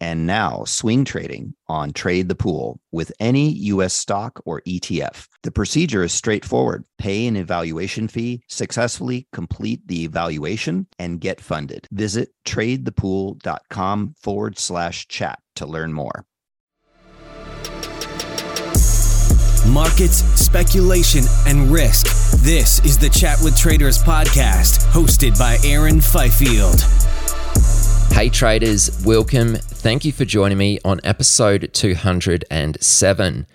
and now swing trading on Trade the Pool with any US stock or ETF. The procedure is straightforward. Pay an evaluation fee, successfully complete the evaluation, and get funded. Visit tradethepool.com forward slash chat to learn more. Markets, speculation, and risk. This is the Chat with Traders podcast, hosted by Aaron Fifield. Hey traders, welcome. Thank you for joining me on episode 207.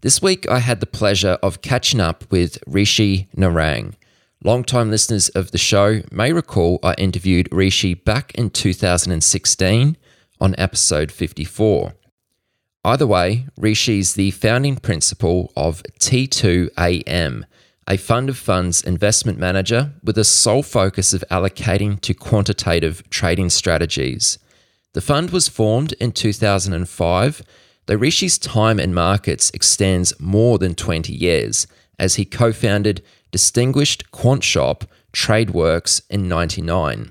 This week I had the pleasure of catching up with Rishi Narang. Longtime listeners of the show may recall I interviewed Rishi back in 2016 on episode 54. Either way, Rishi is the founding principal of T2AM, a fund of funds investment manager with a sole focus of allocating to quantitative trading strategies. The fund was formed in 2005, though Rishi's time in markets extends more than 20 years, as he co founded distinguished quant shop Tradeworx in 99.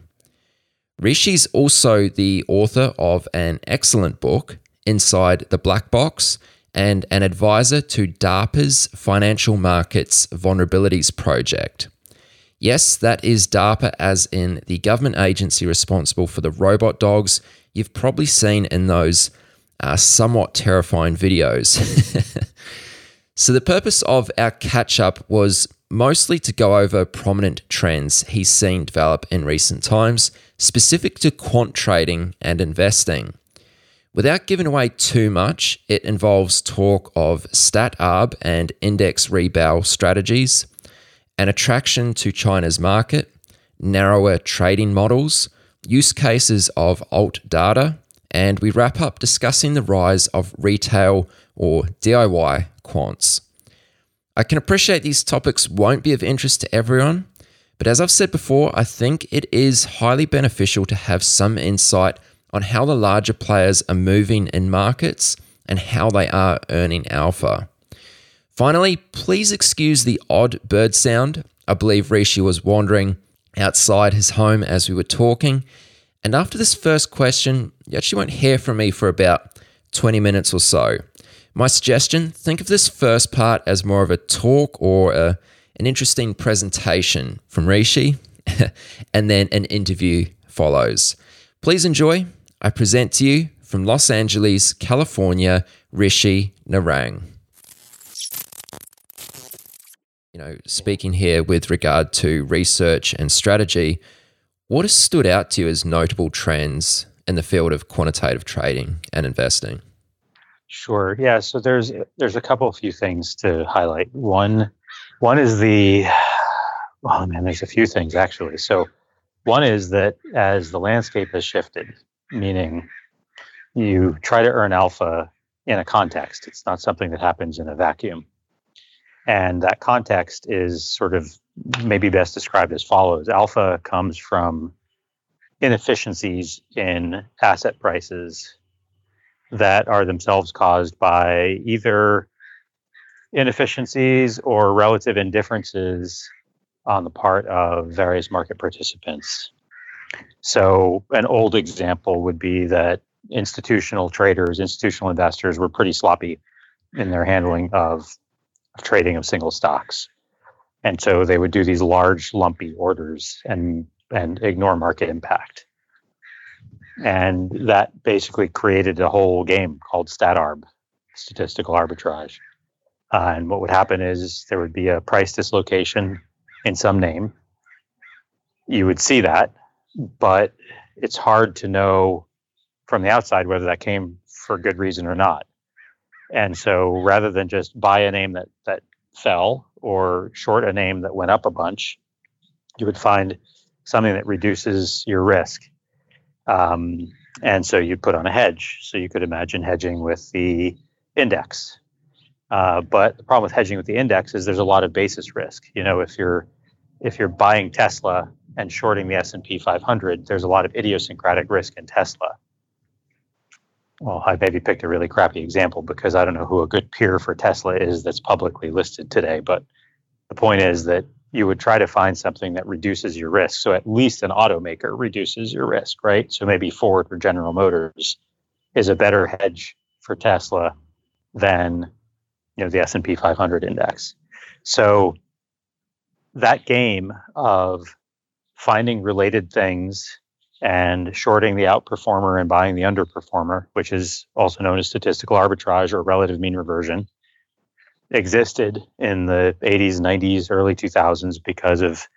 Rishi's also the author of an excellent book, Inside the Black Box and an advisor to DARPA's Financial Markets Vulnerabilities Project. Yes, that is DARPA, as in the government agency responsible for the robot dogs you've probably seen in those uh, somewhat terrifying videos. so, the purpose of our catch up was mostly to go over prominent trends he's seen develop in recent times, specific to quant trading and investing. Without giving away too much, it involves talk of stat arb and index rebound strategies, an attraction to China's market, narrower trading models, use cases of alt data, and we wrap up discussing the rise of retail or DIY quants. I can appreciate these topics won't be of interest to everyone, but as I've said before, I think it is highly beneficial to have some insight on how the larger players are moving in markets and how they are earning alpha. Finally, please excuse the odd bird sound. I believe Rishi was wandering outside his home as we were talking. And after this first question, you actually won't hear from me for about 20 minutes or so. My suggestion think of this first part as more of a talk or a, an interesting presentation from Rishi, and then an interview follows. Please enjoy. I present to you from Los Angeles, California, Rishi Narang. You know, speaking here with regard to research and strategy, what has stood out to you as notable trends in the field of quantitative trading and investing? Sure. Yeah. So there's there's a couple of few things to highlight. One one is the oh man, there's a few things actually. So one is that as the landscape has shifted, meaning you try to earn alpha in a context. It's not something that happens in a vacuum. And that context is sort of maybe best described as follows Alpha comes from inefficiencies in asset prices that are themselves caused by either inefficiencies or relative indifferences on the part of various market participants. So, an old example would be that institutional traders, institutional investors were pretty sloppy in their handling of, of trading of single stocks. And so they would do these large, lumpy orders and, and ignore market impact. And that basically created a whole game called StatArb, statistical arbitrage. Uh, and what would happen is there would be a price dislocation in some name. You would see that, but it's hard to know from the outside whether that came for good reason or not. And so rather than just buy a name that, that fell or short a name that went up a bunch, you would find something that reduces your risk. Um, and so you put on a hedge. So you could imagine hedging with the index. Uh, but the problem with hedging with the index is there's a lot of basis risk. You know, if you're if you're buying Tesla and shorting the S&P 500, there's a lot of idiosyncratic risk in Tesla. Well, I maybe picked a really crappy example because I don't know who a good peer for Tesla is that's publicly listed today. But the point is that you would try to find something that reduces your risk. So at least an automaker reduces your risk, right? So maybe Ford or General Motors is a better hedge for Tesla than you know the S&P 500 index. So that game of finding related things and shorting the outperformer and buying the underperformer, which is also known as statistical arbitrage or relative mean reversion, existed in the 80s, 90s, early 2000s because of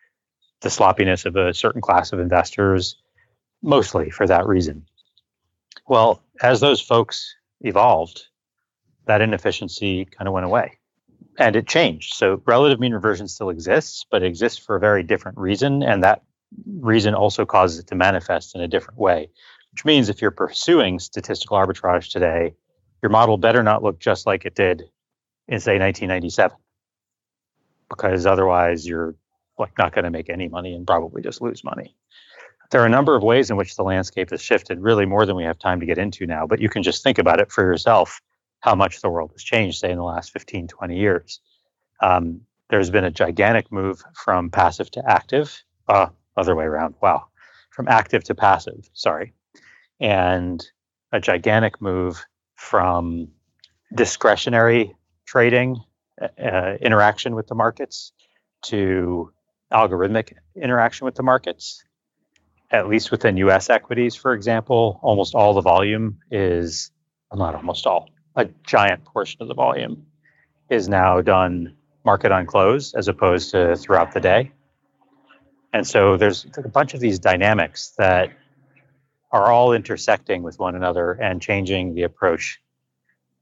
the sloppiness of a certain class of investors, mostly for that reason. Well, as those folks evolved, that inefficiency kind of went away and it changed. So relative mean reversion still exists, but it exists for a very different reason. And that reason also causes it to manifest in a different way, which means if you're pursuing statistical arbitrage today, your model better not look just like it did in say 1997 because otherwise you're like not going to make any money and probably just lose money. There are a number of ways in which the landscape has shifted really more than we have time to get into now but you can just think about it for yourself how much the world has changed say in the last 15 20 years. Um, there's been a gigantic move from passive to active uh, other way around wow from active to passive sorry and a gigantic move from discretionary trading uh, interaction with the markets to algorithmic interaction with the markets. At least within US equities, for example, almost all the volume is, well, not almost all, a giant portion of the volume is now done market on close as opposed to throughout the day. And so there's a bunch of these dynamics that are all intersecting with one another and changing the approach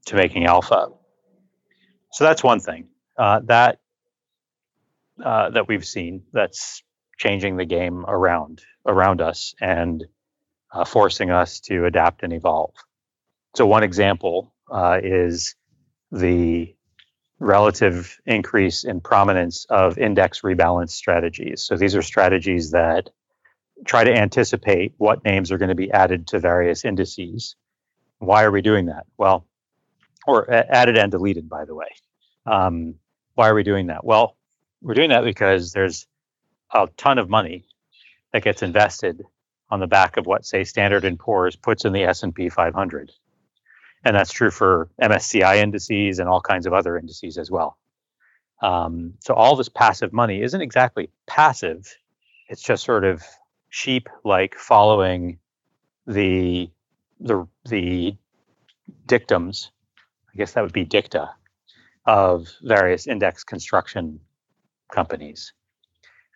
to making alpha. So that's one thing uh, that uh, that we've seen that's changing the game around around us and uh, forcing us to adapt and evolve. So one example uh, is the relative increase in prominence of index rebalance strategies. So these are strategies that try to anticipate what names are going to be added to various indices. Why are we doing that? Well, or added and deleted, by the way. Um, why are we doing that? Well, we're doing that because there's a ton of money that gets invested on the back of what, say, Standard and Poor's puts in the S&P 500, and that's true for MSCI indices and all kinds of other indices as well. Um, so all this passive money isn't exactly passive; it's just sort of sheep-like following the the the dictums. I guess that would be dicta of various index construction companies.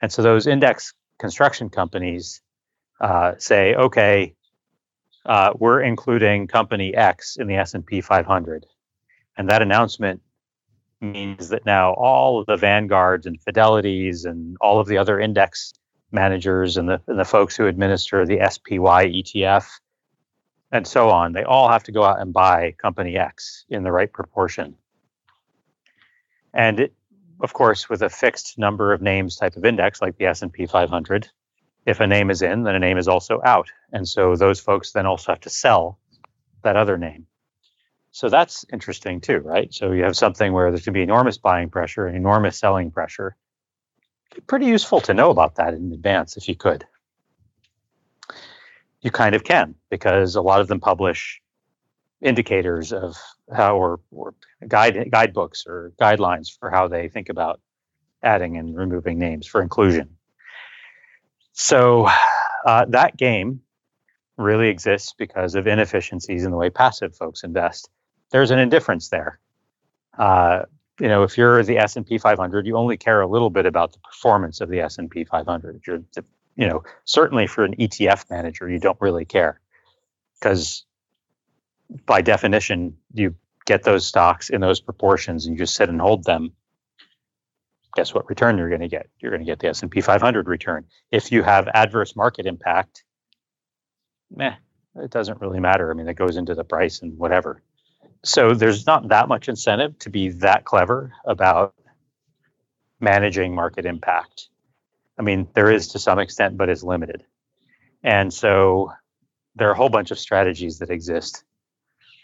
And so those index construction companies uh, say, okay, uh, we're including company X in the S&P 500. And that announcement means that now all of the Vanguards and Fidelities and all of the other index managers and the, and the folks who administer the SPY ETF and so on, they all have to go out and buy company X in the right proportion. And it, of course, with a fixed number of names type of index like the S&P 500, if a name is in, then a name is also out. And so those folks then also have to sell that other name. So that's interesting too, right? So you have something where there's going to be enormous buying pressure and enormous selling pressure. Pretty useful to know about that in advance if you could. You kind of can because a lot of them publish indicators of how or, or guide guidebooks or guidelines for how they think about adding and removing names for inclusion. So uh, that game really exists because of inefficiencies in the way passive folks invest. There's an indifference there. Uh, you know, if you're the S&P 500, you only care a little bit about the performance of the S&P 500. If you're, the, you know, certainly for an ETF manager, you don't really care because by definition, you get those stocks in those proportions and you just sit and hold them. Guess what return you're going to get? You're going to get the S&P 500 return. If you have adverse market impact, meh, it doesn't really matter. I mean, it goes into the price and whatever so there's not that much incentive to be that clever about managing market impact. I mean, there is to some extent, but it's limited. And so there are a whole bunch of strategies that exist.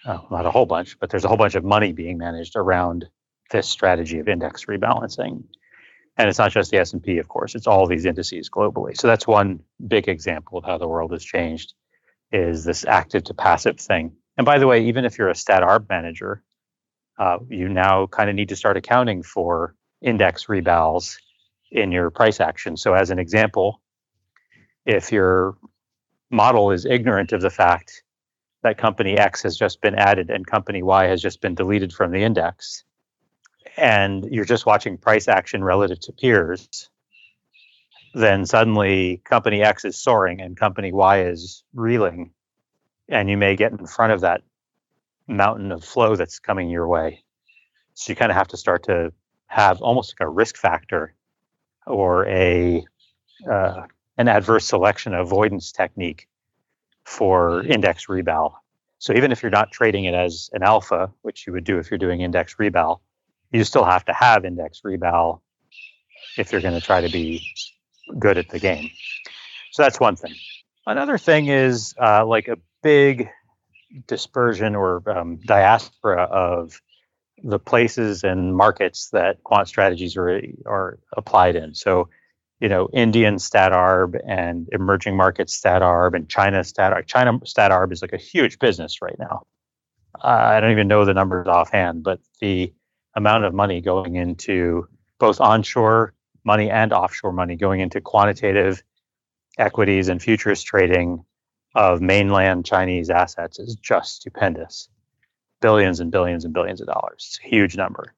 Not a whole bunch, but there's a whole bunch of money being managed around this strategy of index rebalancing. And it's not just the S&P, of course, it's all these indices globally. So that's one big example of how the world has changed is this active to passive thing and by the way, even if you're a stat arb manager, uh, you now kind of need to start accounting for index rebals in your price action. So, as an example, if your model is ignorant of the fact that company X has just been added and company Y has just been deleted from the index, and you're just watching price action relative to peers, then suddenly company X is soaring and company Y is reeling and you may get in front of that mountain of flow that's coming your way. So you kind of have to start to have almost like a risk factor or a uh, an adverse selection avoidance technique for index rebal. So even if you're not trading it as an alpha, which you would do if you're doing index rebal, you still have to have index rebal if you're going to try to be good at the game. So that's one thing. Another thing is uh, like a big dispersion or um, diaspora of the places and markets that quant strategies are are applied in. So, you know, Indian stat arb and emerging markets stat arb and China stat arb. China stat arb is like a huge business right now. Uh, I don't even know the numbers offhand, but the amount of money going into both onshore money and offshore money going into quantitative equities and futures trading of mainland Chinese assets is just stupendous. Billions and billions and billions of dollars. It's a huge number.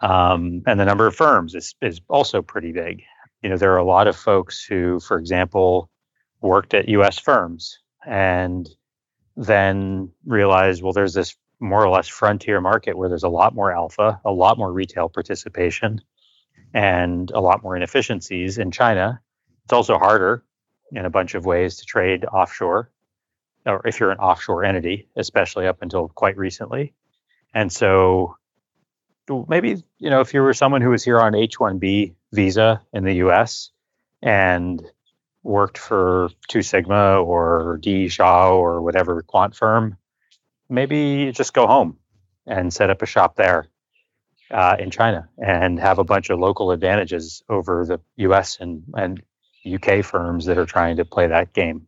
Um, and the number of firms is, is also pretty big. You know, there are a lot of folks who, for example, worked at US firms and then realized, well, there's this more or less frontier market where there's a lot more alpha, a lot more retail participation, and a lot more inefficiencies in China. It's also harder in a bunch of ways to trade offshore, or if you're an offshore entity, especially up until quite recently. And so maybe, you know, if you were someone who was here on H 1B visa in the US and worked for Two Sigma or D Shaw or whatever quant firm, maybe just go home and set up a shop there uh, in China and have a bunch of local advantages over the US and, and UK firms that are trying to play that game.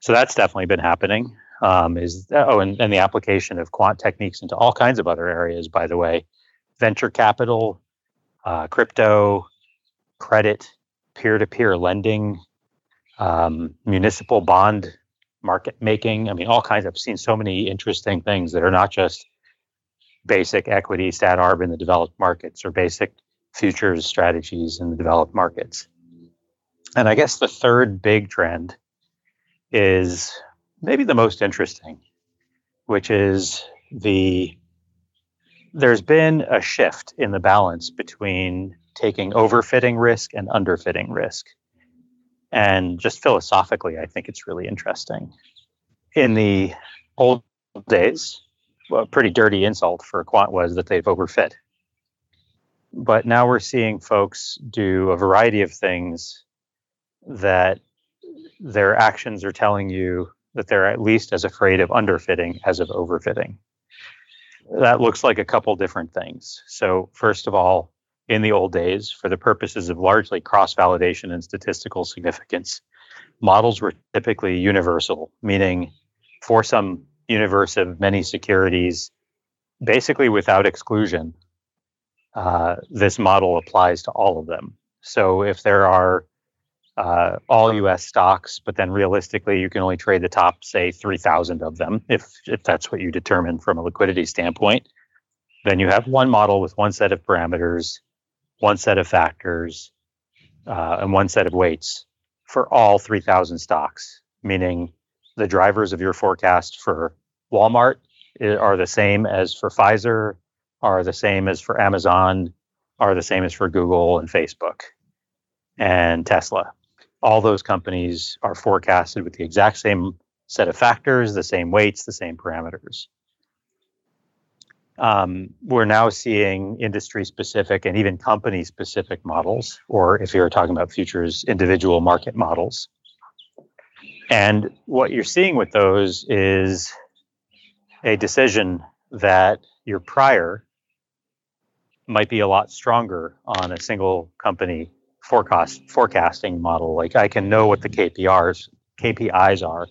So that's definitely been happening. Um, is oh, and, and the application of quant techniques into all kinds of other areas. By the way, venture capital, uh, crypto, credit, peer-to-peer lending, um, municipal bond market making. I mean, all kinds. I've seen so many interesting things that are not just basic equity stat arb in the developed markets or basic futures strategies in the developed markets. And I guess the third big trend is maybe the most interesting, which is the there's been a shift in the balance between taking overfitting risk and underfitting risk. And just philosophically, I think it's really interesting. In the old days, a pretty dirty insult for a quant was that they've overfit. But now we're seeing folks do a variety of things that their actions are telling you that they're at least as afraid of underfitting as of overfitting. That looks like a couple different things. So, first of all, in the old days, for the purposes of largely cross validation and statistical significance, models were typically universal, meaning for some universe of many securities, basically without exclusion, uh, this model applies to all of them. So if there are uh, all U.S. stocks, but then realistically, you can only trade the top, say, 3,000 of them, if if that's what you determine from a liquidity standpoint. Then you have one model with one set of parameters, one set of factors, uh, and one set of weights for all 3,000 stocks, meaning the drivers of your forecast for Walmart eh, are the same as for Pfizer, are the same as for Amazon, are the same as for Google and Facebook and Tesla. All those companies are forecasted with the exact same set of factors, the same weights, the same parameters. Um, we're now seeing industry specific and even company specific models, or if you're talking about futures, individual market models. And what you're seeing with those is a decision that your prior might be a lot stronger on a single company forecast forecasting model. Like I can know what the KPRs KPIs are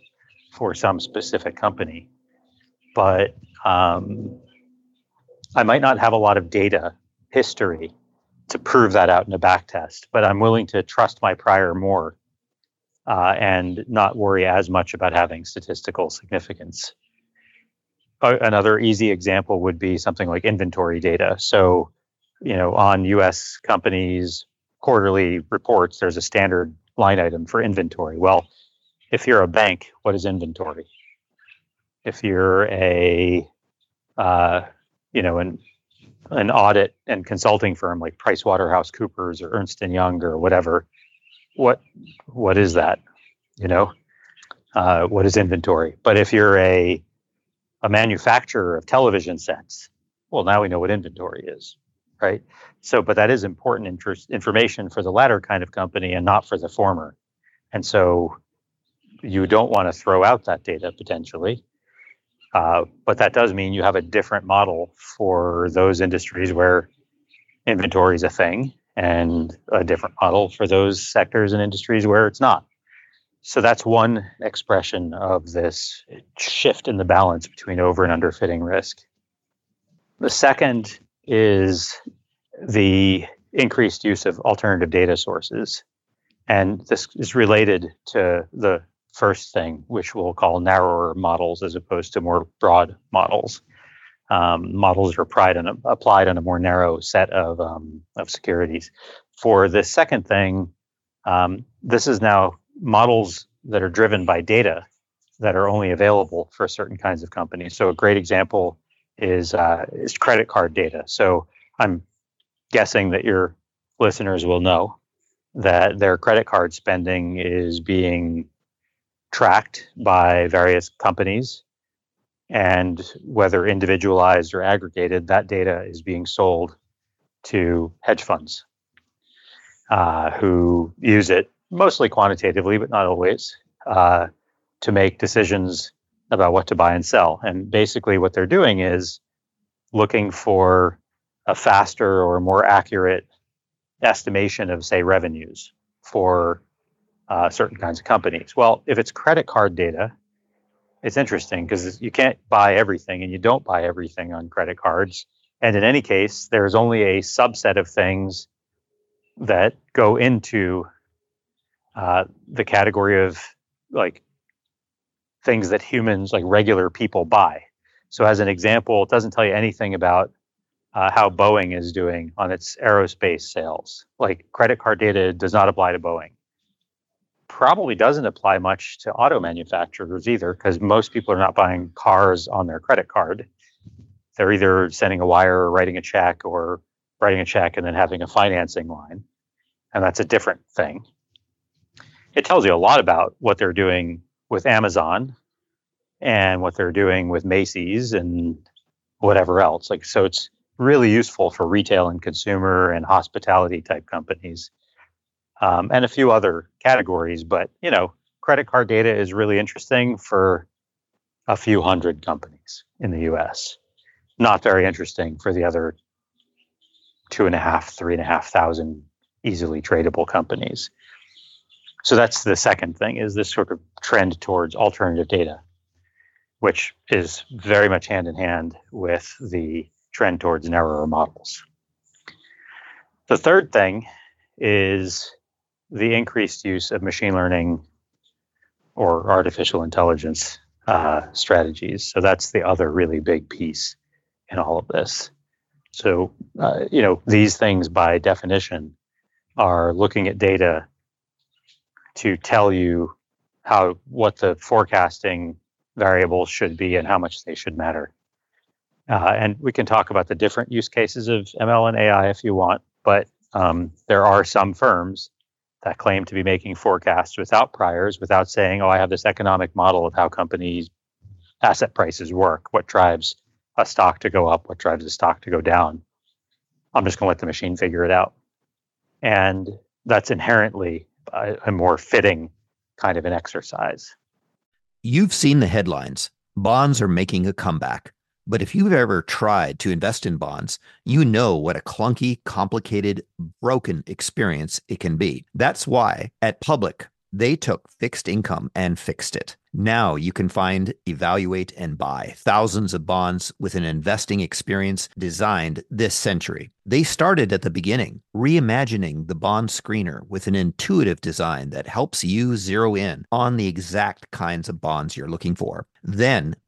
for some specific company, but um, I might not have a lot of data history to prove that out in a back test. But I'm willing to trust my prior more uh, and not worry as much about having statistical significance. Uh, another easy example would be something like inventory data. So you know, on U.S. companies' quarterly reports, there's a standard line item for inventory. Well, if you're a bank, what is inventory? If you're a, uh, you know, an an audit and consulting firm like PricewaterhouseCoopers or Ernst and Young or whatever, what what is that? You know, uh, what is inventory? But if you're a a manufacturer of television sets, well, now we know what inventory is right? So, but that is important interest, information for the latter kind of company and not for the former. And so you don't want to throw out that data potentially. Uh, but that does mean you have a different model for those industries where inventory is a thing and a different model for those sectors and industries where it's not. So that's one expression of this shift in the balance between over and underfitting risk. The second is the increased use of alternative data sources. And this is related to the first thing, which we'll call narrower models as opposed to more broad models. Um, models are applied on, a, applied a more narrow set of, um, of securities. For the second thing, um, this is now models that are driven by data that are only available for certain kinds of companies. So a great example is uh, is credit card data. So I'm guessing that your listeners will know that their credit card spending is being tracked by various companies and whether individualized or aggregated that data is being sold to hedge funds uh, who use it mostly quantitatively but not always uh, to make decisions about what to buy and sell. And basically what they're doing is looking for a faster or more accurate estimation of, say, revenues for uh, certain kinds of companies. Well, if it's credit card data, it's interesting because you can't buy everything and you don't buy everything on credit cards. And in any case, there's only a subset of things that go into uh, the category of like things that humans, like regular people, buy. So, as an example, it doesn't tell you anything about uh, how Boeing is doing on its aerospace sales. Like credit card data does not apply to Boeing. Probably doesn't apply much to auto manufacturers either, because most people are not buying cars on their credit card. They're either sending a wire or writing a check or writing a check and then having a financing line. And that's a different thing. It tells you a lot about what they're doing with Amazon and what they're doing with Macy's and whatever else. Like, so it's, really useful for retail and consumer and hospitality type companies um, and a few other categories. But, you know, credit card data is really interesting for a few hundred companies in the US. Not very interesting for the other two and a half, three and a half thousand easily tradable companies. So that's the second thing is this sort of trend towards alternative data, which is very much hand in hand with the trend towards narrower models. The third thing is the increased use of machine learning or artificial intelligence uh, strategies. So that's the other really big piece in all of this. So, uh, you know, these things by definition are looking at data to tell you how what the forecasting variables should be and how much they should matter. Uh, and we can talk about the different use cases of ML and AI if you want, but um, there are some firms that claim to be making forecasts without priors, without saying, "Oh, I have this economic model of how companies' asset prices work. What drives a stock to go up? What drives a stock to go down?" I'm just going to let the machine figure it out, and that's inherently a, a more fitting kind of an exercise. You've seen the headlines. Bonds are making a comeback. But if you've ever tried to invest in bonds, you know what a clunky, complicated, broken experience it can be. That's why at Public, they took fixed income and fixed it. Now you can find, evaluate, and buy thousands of bonds with an investing experience designed this century. They started at the beginning, reimagining the bond screener with an intuitive design that helps you zero in on the exact kinds of bonds you're looking for. Then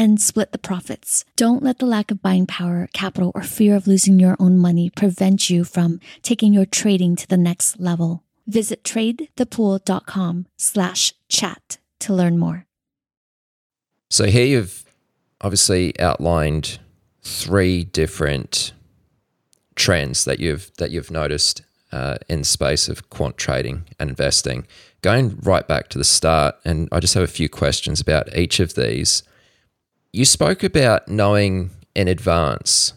and split the profits. Don't let the lack of buying power, capital, or fear of losing your own money prevent you from taking your trading to the next level. Visit tradethepool.com slash chat to learn more. So here you've obviously outlined three different trends that you've that you've noticed uh, in the space of quant trading and investing. Going right back to the start, and I just have a few questions about each of these. You spoke about knowing in advance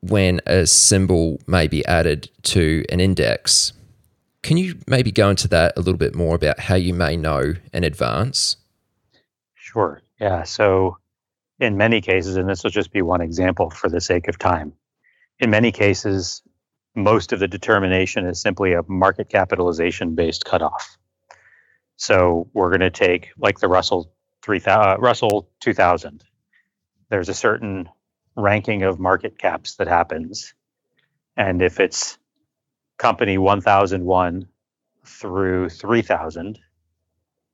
when a symbol may be added to an index. Can you maybe go into that a little bit more about how you may know in advance? Sure. Yeah. So, in many cases, and this will just be one example for the sake of time, in many cases, most of the determination is simply a market capitalization based cutoff. So, we're going to take like the Russell 3000, uh, Russell 2000 there's a certain ranking of market caps that happens. And if it's company 1001 through 3000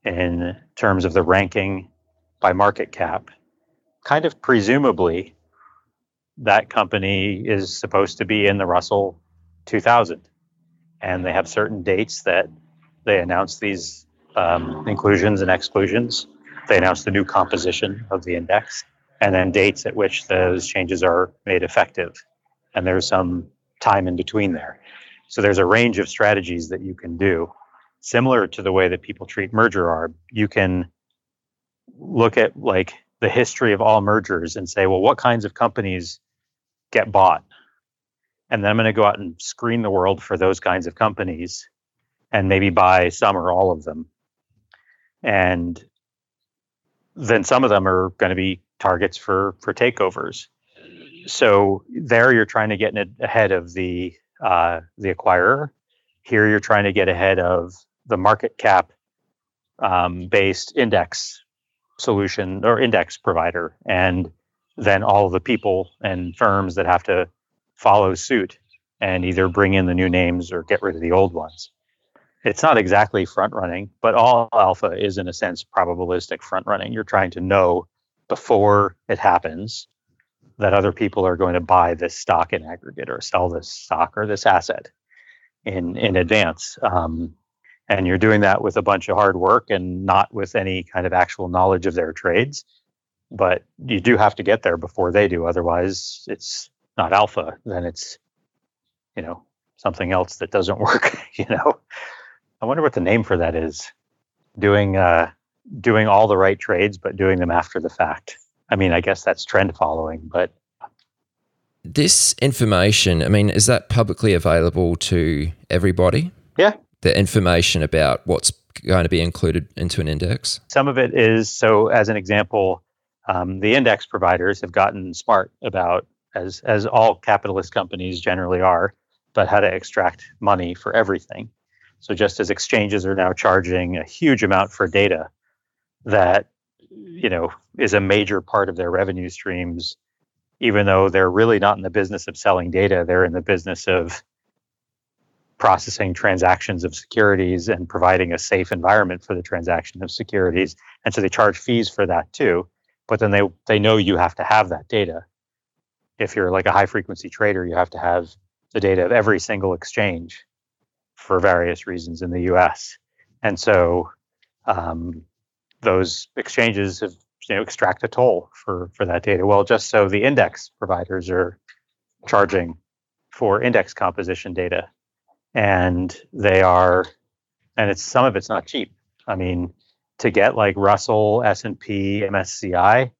in terms of the ranking by market cap, kind of presumably that company is supposed to be in the Russell 2000. And they have certain dates that they announce these um, inclusions and exclusions. They announce the new composition of the index and then dates at which those changes are made effective. And there's some time in between there. So there's a range of strategies that you can do. Similar to the way that people treat merger arb, you can look at like the history of all mergers and say, well, what kinds of companies get bought? And then I'm going to go out and screen the world for those kinds of companies and maybe buy some or all of them. And then some of them are going to be targets for for takeovers. So there, you're trying to get ahead of the uh, the acquirer. Here, you're trying to get ahead of the market cap um, based index solution or index provider, and then all the people and firms that have to follow suit and either bring in the new names or get rid of the old ones. It's not exactly front running, but all alpha is in a sense probabilistic front running. You're trying to know before it happens that other people are going to buy this stock in aggregate or sell this stock or this asset in in advance. Um, and you're doing that with a bunch of hard work and not with any kind of actual knowledge of their trades. But you do have to get there before they do. Otherwise, it's not alpha. Then it's, you know, something else that doesn't work. you know, I wonder what the name for that is. Doing uh, doing all the right trades, but doing them after the fact. I mean, I guess that's trend following, but this information, I mean, is that publicly available to everybody? Yeah. The information about what's going to be included into an index? Some of it is. So, as an example, um, the index providers have gotten smart about, as, as all capitalist companies generally are, but how to extract money for everything. So, just as exchanges are now charging a huge amount for data that you know is a major part of their revenue streams even though they're really not in the business of selling data. They're in the business of processing transactions of securities and providing a safe environment for the transaction of securities. And so they charge fees for that too. But then they they know you have to have that data. If you're like a high frequency trader you have to have the data of every single exchange for various reasons in the US and so um, those exchanges have you know extract a toll for for that data. Well, just so the index providers are charging for index composition data, and they are, and it's some of it's not cheap. I mean, to get like Russell, S and P, MSCI,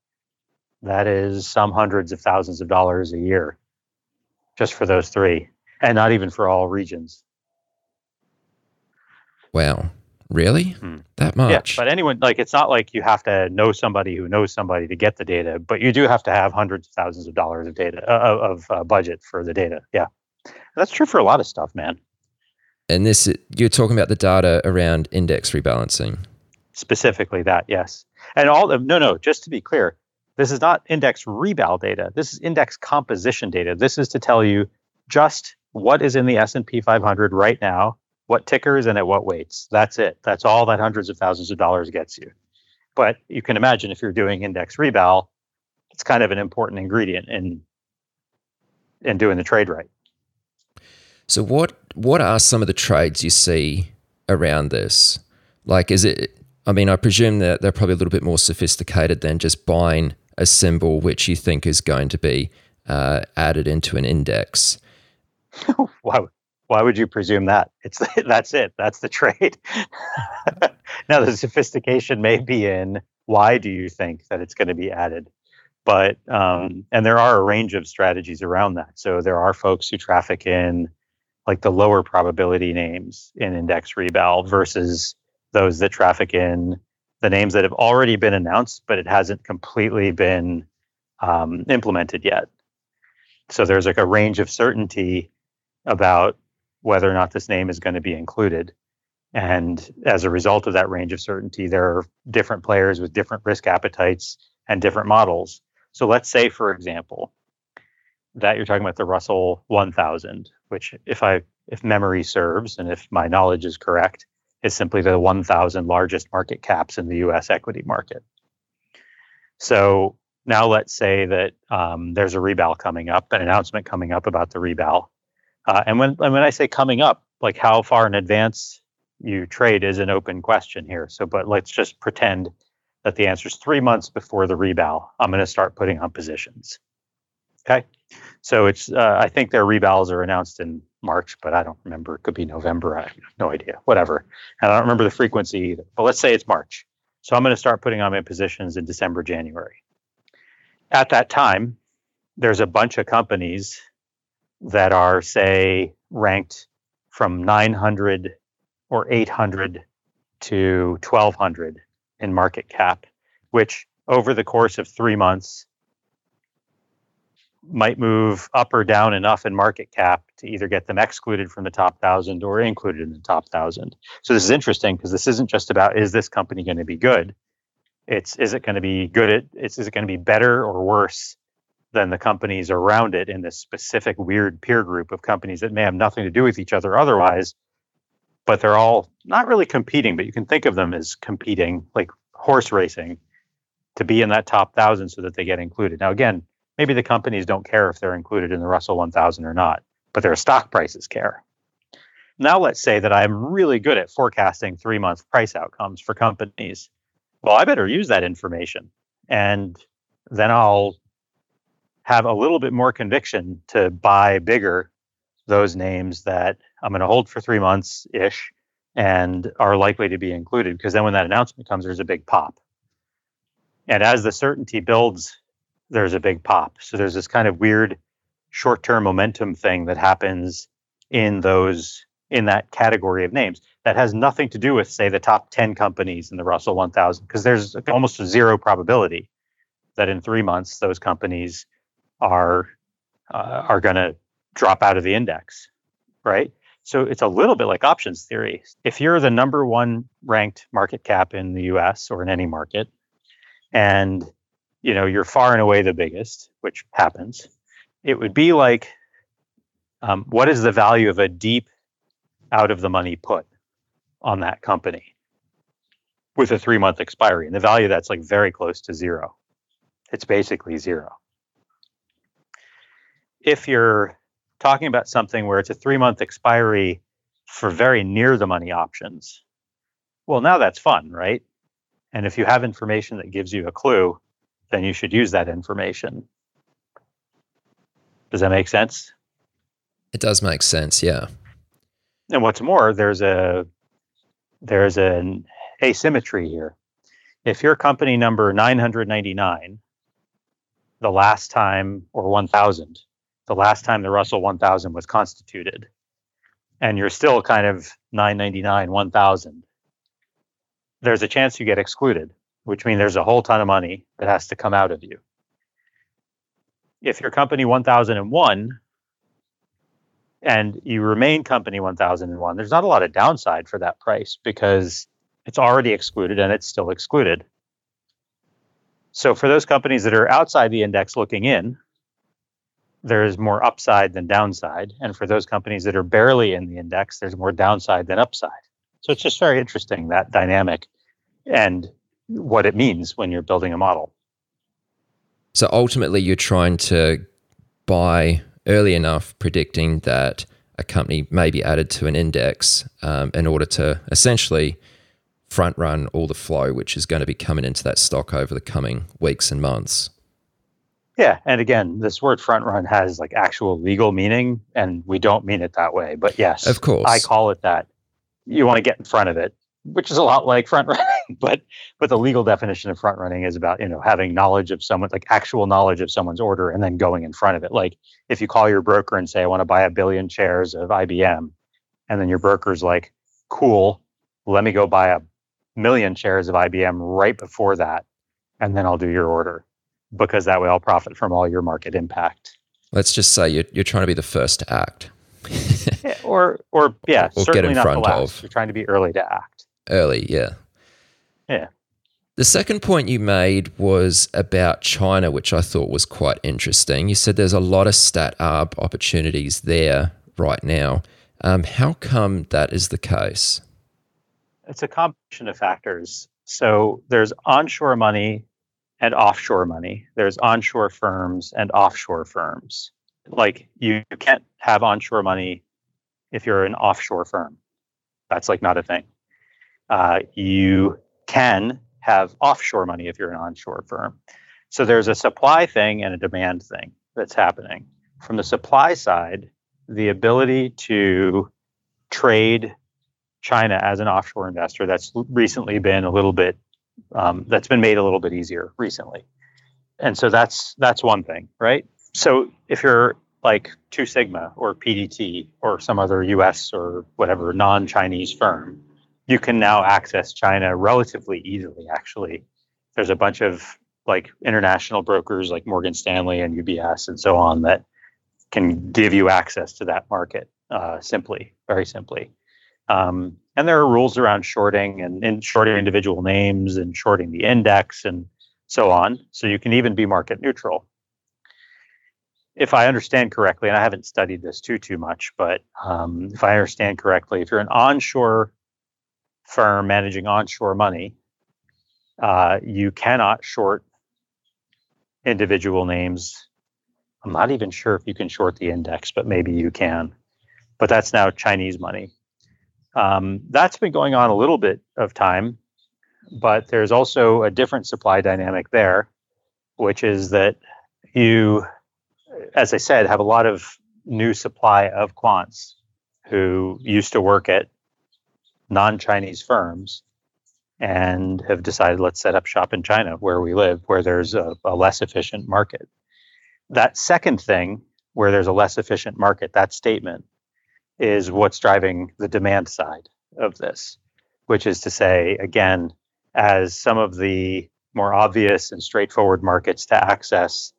that is some hundreds of thousands of dollars a year, just for those three, and not even for all regions. Wow. Really? Hmm. That much? Yeah, but anyone like it's not like you have to know somebody who knows somebody to get the data, but you do have to have hundreds of thousands of dollars of data uh, of uh, budget for the data. Yeah, that's true for a lot of stuff, man. And this, you're talking about the data around index rebalancing. Specifically, that yes, and all of no, no. Just to be clear, this is not index rebal data. This is index composition data. This is to tell you just what is in the S and P 500 right now what tickers and at what weights. That's it. That's all that hundreds of thousands of dollars gets you. But you can imagine if you're doing index rebal, it's kind of an important ingredient in in doing the trade right. So what what are some of the trades you see around this? Like is it I mean, I presume that they're probably a little bit more sophisticated than just buying a symbol which you think is going to be uh, added into an index. wow why would you presume that? It's that's it. That's the trade. now the sophistication may be in why do you think that it's going to be added, but um, and there are a range of strategies around that. So there are folks who traffic in like the lower probability names in index rebal versus those that traffic in the names that have already been announced, but it hasn't completely been um, implemented yet. So there's like a range of certainty about whether or not this name is going to be included. And as a result of that range of certainty, there are different players with different risk appetites and different models. So let's say, for example, that you're talking about the Russell 1000, which, if I if memory serves and if my knowledge is correct, is simply the 1,000 largest market caps in the U.S. equity market. So now let's say that um, there's a rebal coming up, an announcement coming up about the rebal, uh, and when and when I say coming up, like how far in advance you trade is an open question here. So, but let's just pretend that the answer is three months before the rebal. I'm going to start putting on positions. Okay, so it's uh, I think their rebals are announced in March, but I don't remember. It could be November. I have no idea. Whatever. And I don't remember the frequency either. But let's say it's March. So I'm going to start putting on my positions in December, January. At that time, there's a bunch of companies that are, say, ranked from 900 or 800 to 1200 in market cap, which over the course of three months might move up or down enough in market cap to either get them excluded from the top thousand or included in the top thousand. So this is interesting because this isn't just about is this company going to be good? It's is it going to be good at it's is it going to be better or worse than the companies around it in this specific weird peer group of companies that may have nothing to do with each other otherwise, but they're all not really competing, but you can think of them as competing, like horse racing. to be in that top thousand so that they get included. Now, again, maybe the companies don't care if they're included in the Russell 1000 or not, but their stock prices care. Now, let's say that I'm really good at forecasting three month price outcomes for companies. Well, I better use that information. And then I'll have a little bit more conviction to buy bigger those names that I'm going to hold for three months ish and are likely to be included because then when that announcement comes, there's a big pop. And as the certainty builds, there's a big pop. So there's this kind of weird short term momentum thing that happens in those in that category of names that has nothing to do with say the top 10 companies in the Russell 1000 because there's almost a zero probability that in 3 months those companies are uh, are going to drop out of the index right? So it's a little bit like options theory. If you're the number 1 ranked market cap in the US or in any market and you know you're far and away the biggest which happens it would be like um, what is the value of a deep out of the money put on that company with a three month expiry? And the value that's like very close to zero. It's basically zero if you're talking about something where it's a three month expiry for very near the money options well now that's fun right? And if you have information that gives you a clue then you should use that information. Does that make sense? It does make sense yeah. And what's more, there's a there's an asymmetry here. If your company number 999, the last time, or 1000, the last time the Russell 1000 was constituted, and you're still kind of 999, 1000, there's a chance you get excluded, which means there's a whole ton of money that has to come out of you. If your company 1001 and you remain company 1001 there's not a lot of downside for that price because it's already excluded and it's still excluded. So for those companies that are outside the index looking in there's more upside than downside. And for those companies that are barely in the index there's more downside than upside. So it's just very interesting that dynamic and what it means when you're building a model. So ultimately you're trying to buy early enough predicting that a company may be added to an index um, in order to essentially front run all the flow, which is going to be coming into that stock over the coming weeks and months. Yeah, and again, this word front run has like actual legal meaning, and we don't mean it that way. But yes, of course, I call it that. You want to get in front of it, which is a lot like front running, but but the legal definition of front running is about you know having knowledge of someone, like actual knowledge of someone's order, and then going in front of it. Like if you call your broker and say, "I want to buy a billion shares of IBM," and then your broker's like, "Cool, let me go buy a million shares of IBM right before that, and then I'll do your order, because that way I'll profit from all your market impact." Let's just say you're you're trying to be the first to act. yeah, or or yeah, or certainly not the last. Of. You're trying to be early to act early, yeah. Yeah. The second point you made was about China, which I thought was quite interesting. You said there's a lot of stat arb opportunities there right now. Um, how come that is the case? It's a combination of factors. So there's onshore money and offshore money. There's onshore firms and offshore firms. Like you, can't have onshore money if you're an offshore firm. That's like not a thing. Uh, you can have offshore money if you're an onshore firm. So there's a supply thing and a demand thing that's happening. From the supply side, the ability to trade China as an offshore investor that's recently been a little bit um, that's been made a little bit easier recently, and so that's that's one thing, right? So if you're like Two Sigma or PDT or some other U.S. or whatever non-Chinese firm, you can now access China relatively easily. Actually, there's a bunch of like international brokers like Morgan Stanley and UBS and so on that can give you access to that market uh, simply, very simply. Um, and there are rules around shorting and, and shorting individual names and shorting the index and so on. So you can even be market neutral. If I understand correctly, and I haven't studied this too too much, but um, if I understand correctly, if you're an onshore firm managing onshore money, uh, you cannot short individual names. I'm not even sure if you can short the index, but maybe you can. But that's now Chinese money. Um, that's been going on a little bit of time, but there's also a different supply dynamic there, which is that you, as I said, have a lot of new supply of quants who used to work at non Chinese firms and have decided let's set up shop in China where we live, where there's a, a, less efficient market. That second thing, where there's a less efficient market, that statement is what's driving the demand side of this, which is to say, again, as some of the more obvious and straightforward markets to access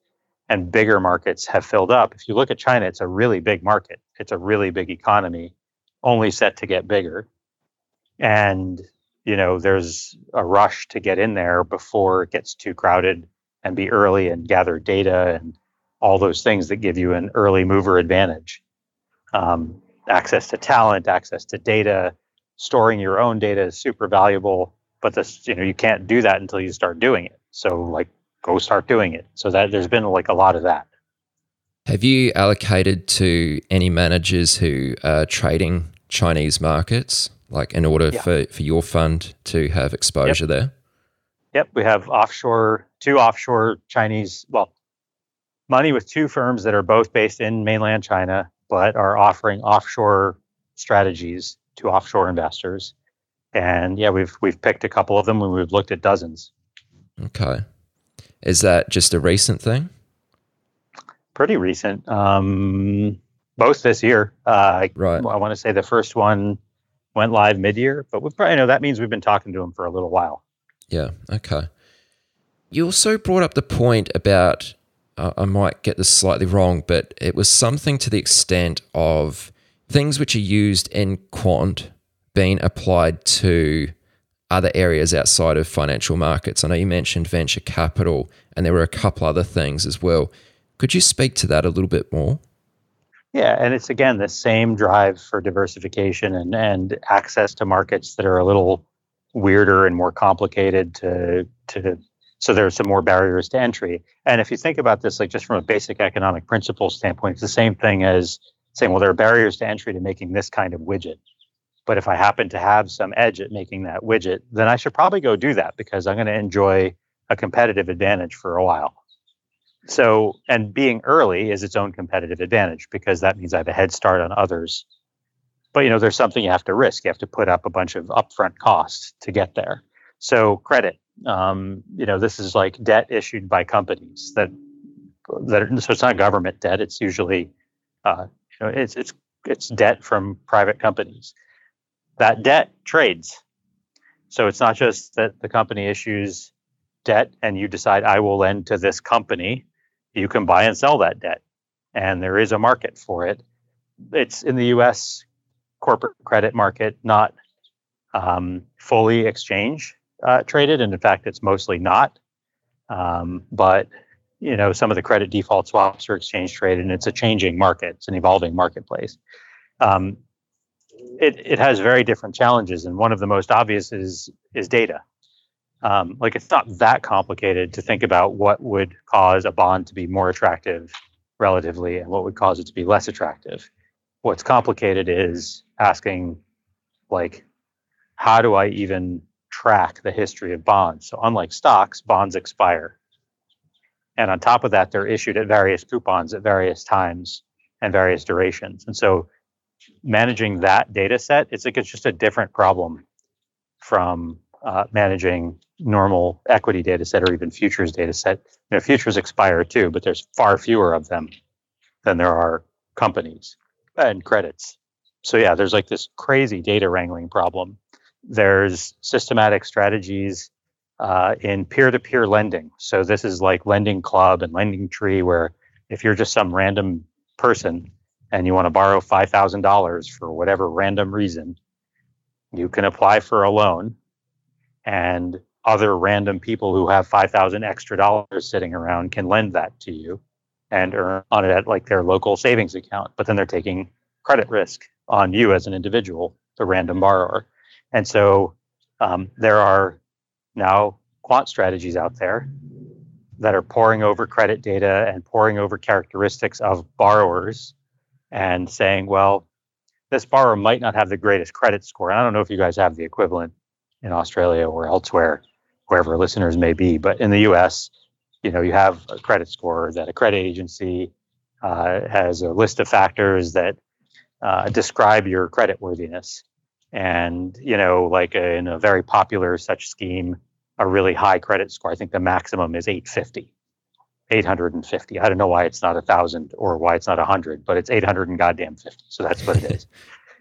and bigger markets have filled up. If you look at China, it's a really big market. It's a really big economy, only set to get bigger. And, you know, there's a rush to get in there before it gets too crowded and be early and gather data and all those things that give you an early mover advantage. Um, access to talent, access to data, storing your own data is super valuable. But this, you know, you can't do that until you start doing it. So, like, go start doing it. So that there's been like a lot of that. Have you allocated to any managers who are trading Chinese markets, like in order yeah. for, for your fund to have exposure yep. there? Yep, we have offshore two offshore Chinese well money with two firms that are both based in mainland China but are offering offshore strategies to offshore investors. And yeah, we've we've picked a couple of them and we've looked at dozens. Okay. Is that just a recent thing? Pretty recent. Um, both this year. Uh, right. I want to say the first one went live mid-year, but we probably know that means we've been talking to them for a little while. Yeah. Okay. You also brought up the point about uh, I might get this slightly wrong, but it was something to the extent of things which are used in quant being applied to other areas outside of financial markets. I know you mentioned venture capital, and there were a couple other things as well. Could you speak to that a little bit more? Yeah, and it's again the same drive for diversification and, and access to markets that are a little weirder and more complicated to to so there are some more barriers to entry. And if you think about this, like just from a basic economic principle standpoint, it's the same thing as saying, well, there are barriers to entry to making this kind of widget. But if I happen to have some edge at making that widget, then I should probably go do that because I'm going to enjoy a competitive advantage for a while. So, and being early is its own competitive advantage because that means I have a head start on others. But you know, there's something you have to risk. You have to put up a bunch of upfront costs to get there. So, credit. Um, you know, this is like debt issued by companies that that. Are, so it's not government debt. It's usually, uh, you know, it's it's it's debt from private companies that debt trades. So it's not just that the company issues debt and you decide, I will lend to this company. You can buy and sell that debt. And there is a market for it. It's in the US corporate credit market, not um, fully exchange uh, traded. And in fact, it's mostly not. Um, but you know, some of the credit default swaps are exchange traded, and it's a changing market. It's an evolving marketplace. Um, it, it has very different challenges, and one of the most obvious is is data. Um, like it's not that complicated to think about what would cause a bond to be more attractive relatively, and what would cause it to be less attractive. What's complicated is asking, like, how do I even track the history of bonds? So unlike stocks, bonds expire, and on top of that, they're issued at various coupons at various times and various durations, and so managing that data set, it's like it's just a different problem from uh, managing normal equity data set or even futures data set. You know, futures expire too, but there's far fewer of them than there are companies and credits. So yeah, there's like this crazy data wrangling problem. There's systematic strategies uh, in peer-to-peer lending. So this is like Lending Club and Lending Tree, where if you're just some random person and you want to borrow $5,000 for whatever random reason, you can apply for a loan and other random people who have 5,000 extra dollars sitting around can lend that to you and earn on it at like their local savings account. But then they're taking credit risk on you as an individual, the random borrower. And so um, there are now quant strategies out there that are poring over credit data and poring over characteristics of borrowers and saying, well, this borrower might not have the greatest credit score. And I don't know if you guys have the equivalent in Australia or elsewhere, wherever listeners may be, but in the US, you know, you have a credit score that a credit agency uh, has a list of factors that uh, describe your credit worthiness. And, you know, like a, in a very popular such scheme, a really high credit score, I think the maximum is 850. 850. I don't know why it's not a thousand or why it's not a hundred, but it's 800 and goddamn 50. So that's what it is.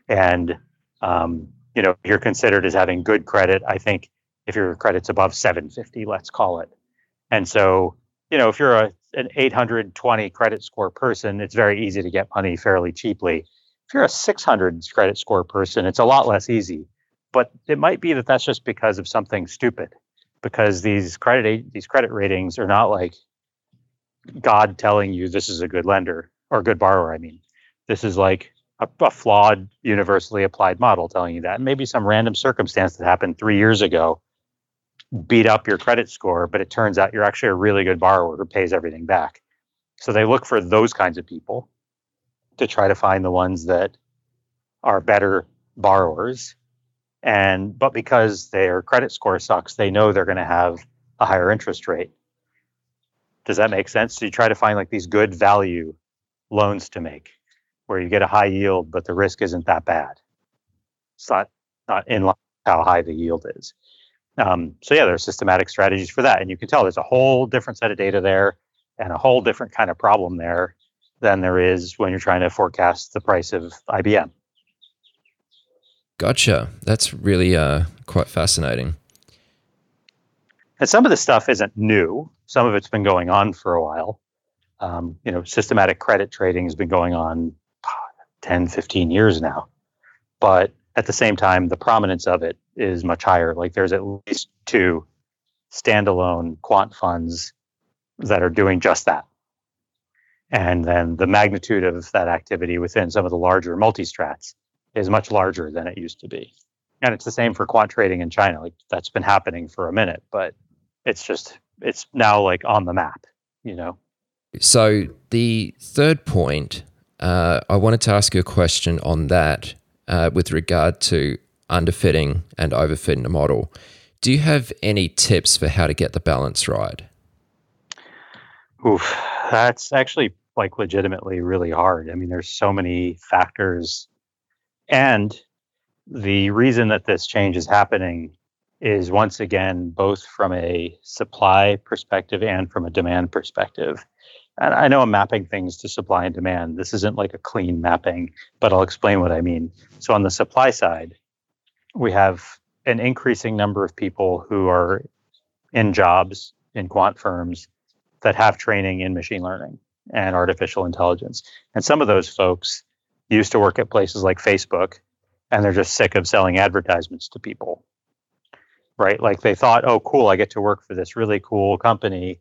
And, um, you know, you're considered as having good credit. I think if your credit's above 750, let's call it. And so, you know, if you're a, an 820 credit score person, it's very easy to get money fairly cheaply. If you're a 600 credit score person, it's a lot less easy. But it might be that that's just because of something stupid, because these credit these credit ratings are not like God telling you this is a good lender or good borrower. I mean, this is like a, a, flawed, universally applied model telling you that. And maybe some random circumstance that happened three years ago beat up your credit score, but it turns out you're actually a really good borrower who pays everything back. So they look for those kinds of people to try to find the ones that are better borrowers. And but because their credit score sucks, they know they're going to have a higher interest rate. Does that make sense? So you try to find like these good value loans to make where you get a high yield, but the risk isn't that bad. It's not not in line how high the yield is. Um, so yeah, there's systematic strategies for that, and you can tell there's a whole different set of data there and a whole different kind of problem there than there is when you're trying to forecast the price of IBM. Gotcha. That's really uh, quite fascinating. And some of the stuff isn't new. Some of it's been going on for a while. Um, you know, systematic credit trading has been going on 10, 15 years now. But at the same time, the prominence of it is much higher. Like there's at least two standalone quant funds that are doing just that. And then the magnitude of that activity within some of the larger multi-strats is much larger than it used to be. And it's the same for quant trading in China. Like that's been happening for a minute, but it's just it's now like on the map, you know. So the third point, uh, I wanted to ask you a question on that uh, with regard to underfitting and overfitting a model. Do you have any tips for how to get the balance right? Oof, that's actually like legitimately really hard. I mean, there's so many factors. And the reason that this change is happening is once again both from a supply perspective and from a demand perspective. And I know I'm mapping things to supply and demand. This isn't like a clean mapping, but I'll explain what I mean. So on the supply side, we have an increasing number of people who are in jobs in quant firms that have training in machine learning and artificial intelligence. And some of those folks used to work at places like Facebook and they're just sick of selling advertisements to people. Right? Like they thought, oh, cool, I get to work for this really cool company.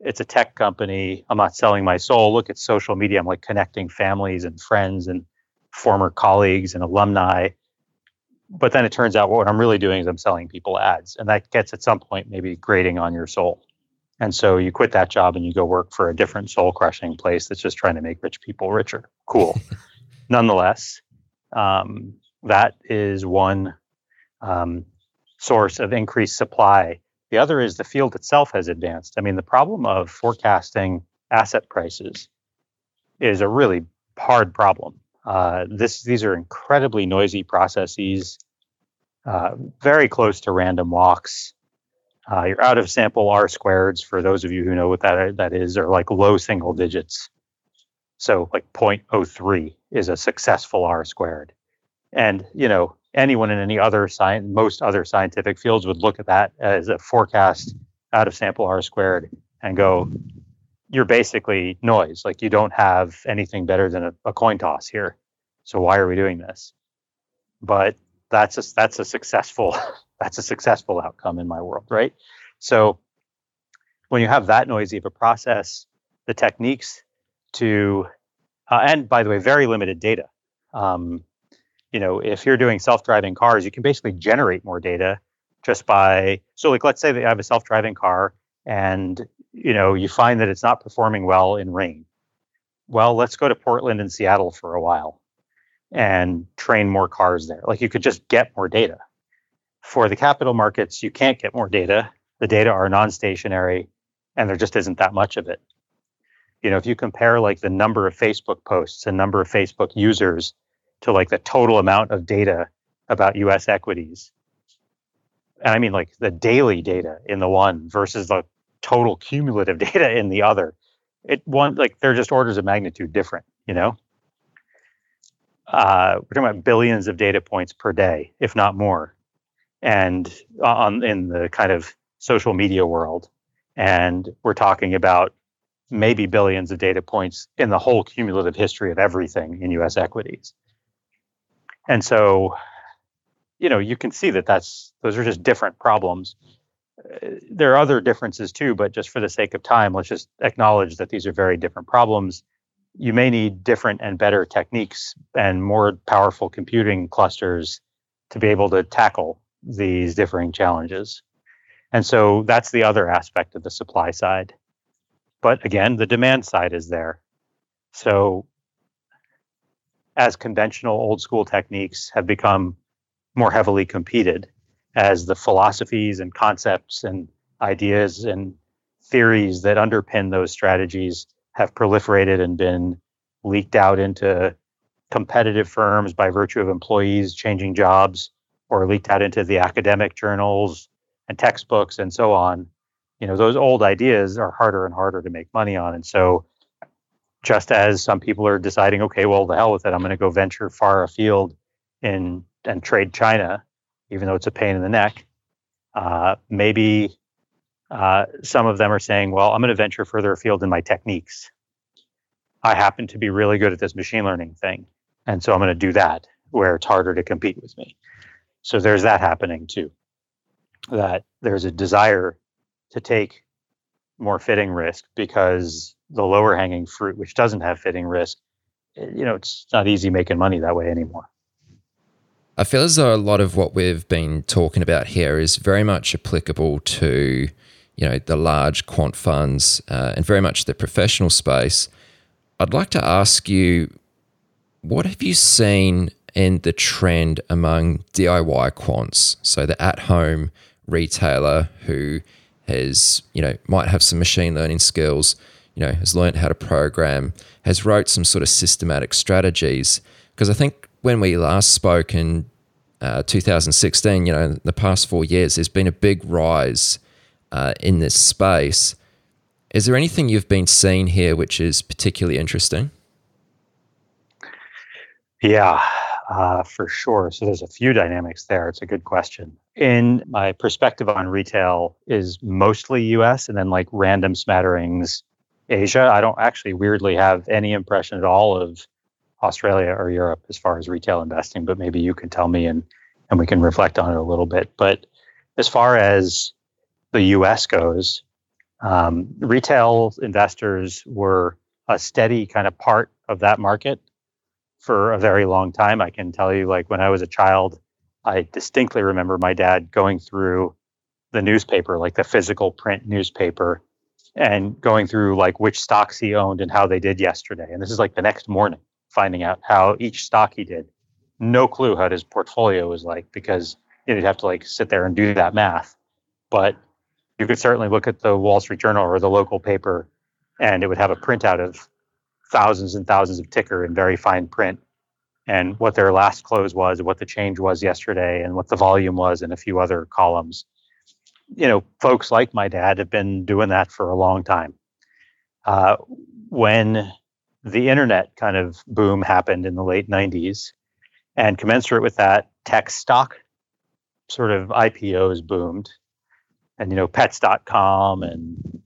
It's a tech company. I'm not selling my soul. Look at social media. I'm like connecting families and friends and former colleagues and alumni but then it turns out what I'm really doing is I'm selling people ads, and that gets at some point maybe grating on your soul. And so you quit that job and you go work for a different soul crushing place that's just trying to make rich people richer. Cool. Nonetheless, um, that is one um, source of increased supply. The other is the field itself has advanced. I mean, the problem of forecasting asset prices is a really hard problem. Uh, this these are incredibly noisy processes, uh, very close to random walks. Uh, your out of sample R squareds, for those of you who know what that that is, are like low single digits. So like 0.03 is a successful R squared, and you know anyone in any other science, most other scientific fields would look at that as a forecast out of sample R squared and go, you're basically noise. Like you don't have anything better than a, a coin toss here. So why are we doing this? But that's a that's a successful that's a successful outcome in my world, right? So when you have that noisy of a process, the techniques to uh, and by the way, very limited data. Um, you know, if you're doing self-driving cars, you can basically generate more data just by so like let's say that I have a self-driving car and you know, you find that it's not performing well in rain. Well, let's go to Portland and Seattle for a while and train more cars there. Like you could just get more data. For the capital markets, you can't get more data. The data are non stationary and there just isn't that much of it. You know, if you compare like the number of Facebook posts and number of Facebook users to like the total amount of data about US equities, and I mean like the daily data in the one versus the total cumulative data in the other, it one like they're just orders of magnitude different, you know? Uh, we're talking about billions of data points per day, if not more, and on in the kind of social media world, and we're talking about maybe billions of data points in the whole cumulative history of everything in U.S. equities. And so, you know, you can see that that's those are just different problems. Uh, there are other differences too, but just for the sake of time, let's just acknowledge that these are very different problems you may need different and better techniques and more powerful computing clusters to be able to tackle these differing challenges. And so that's the other aspect of the supply side. But again, the demand side is there. So as conventional old school techniques have become more heavily competed, as the philosophies and concepts and ideas and theories that underpin those strategies have proliferated and been leaked out into competitive firms by virtue of employees changing jobs or leaked out into the academic journals and textbooks and so on you know those old ideas are harder and harder to make money on and so just as some people are deciding okay well the hell with it i'm going to go venture far afield in and trade china even though it's a pain in the neck uh, maybe uh, some of them are saying, well, I'm going to venture further afield in my techniques. I happen to be really good at this machine learning thing. And so I'm going to do that where it's harder to compete with me. So there's that happening too. That there's a desire to take more fitting risk because the lower hanging fruit, which doesn't have fitting risk, eh, you know, it's not easy making money that way anymore. I feel as though a lot of what we've been talking about here is very much applicable to you know the large quant funds uh, and very much the professional space. I'd like to ask you, what have you seen in the trend among DIY quants? So the at-home retailer who has you know might have some machine learning skills, you know has learned how to program, has wrote some sort of systematic strategies. Because I think when we last spoke in uh, 2016, you know, in the past four years, there's been a big rise uh, in this space. Is there anything you've been seeing here which is particularly interesting? Yeah, uh, for sure. So there's a few dynamics there. It's a good question. In my perspective on retail is mostly US and then like random smatterings Asia. I don't actually weirdly have any impression at all of Australia or Europe as far as retail investing, but maybe you can tell me and and we can reflect on it a little bit. But as far as the US goes, um, retail investors were a steady kind of part of that market for a very long time. I can tell you, like when I was a child, I distinctly remember my dad going through the newspaper, like the physical print newspaper, and going through like which stocks he owned and how they did yesterday. And this is like the next morning, finding out how each stock he did. No clue how his portfolio was like because you'd have to like sit there and do that math. But you could certainly look at the Wall Street Journal or the local paper, and it would have a printout of thousands and thousands of ticker in very fine print, and what their last close was, what the change was yesterday, and what the volume was, and a few other columns. You know, folks like my dad have been doing that for a long time. Uh, when the internet kind of boom happened in the late 90s, and commensurate with that, tech stock sort of IPOs boomed and you know pets.com and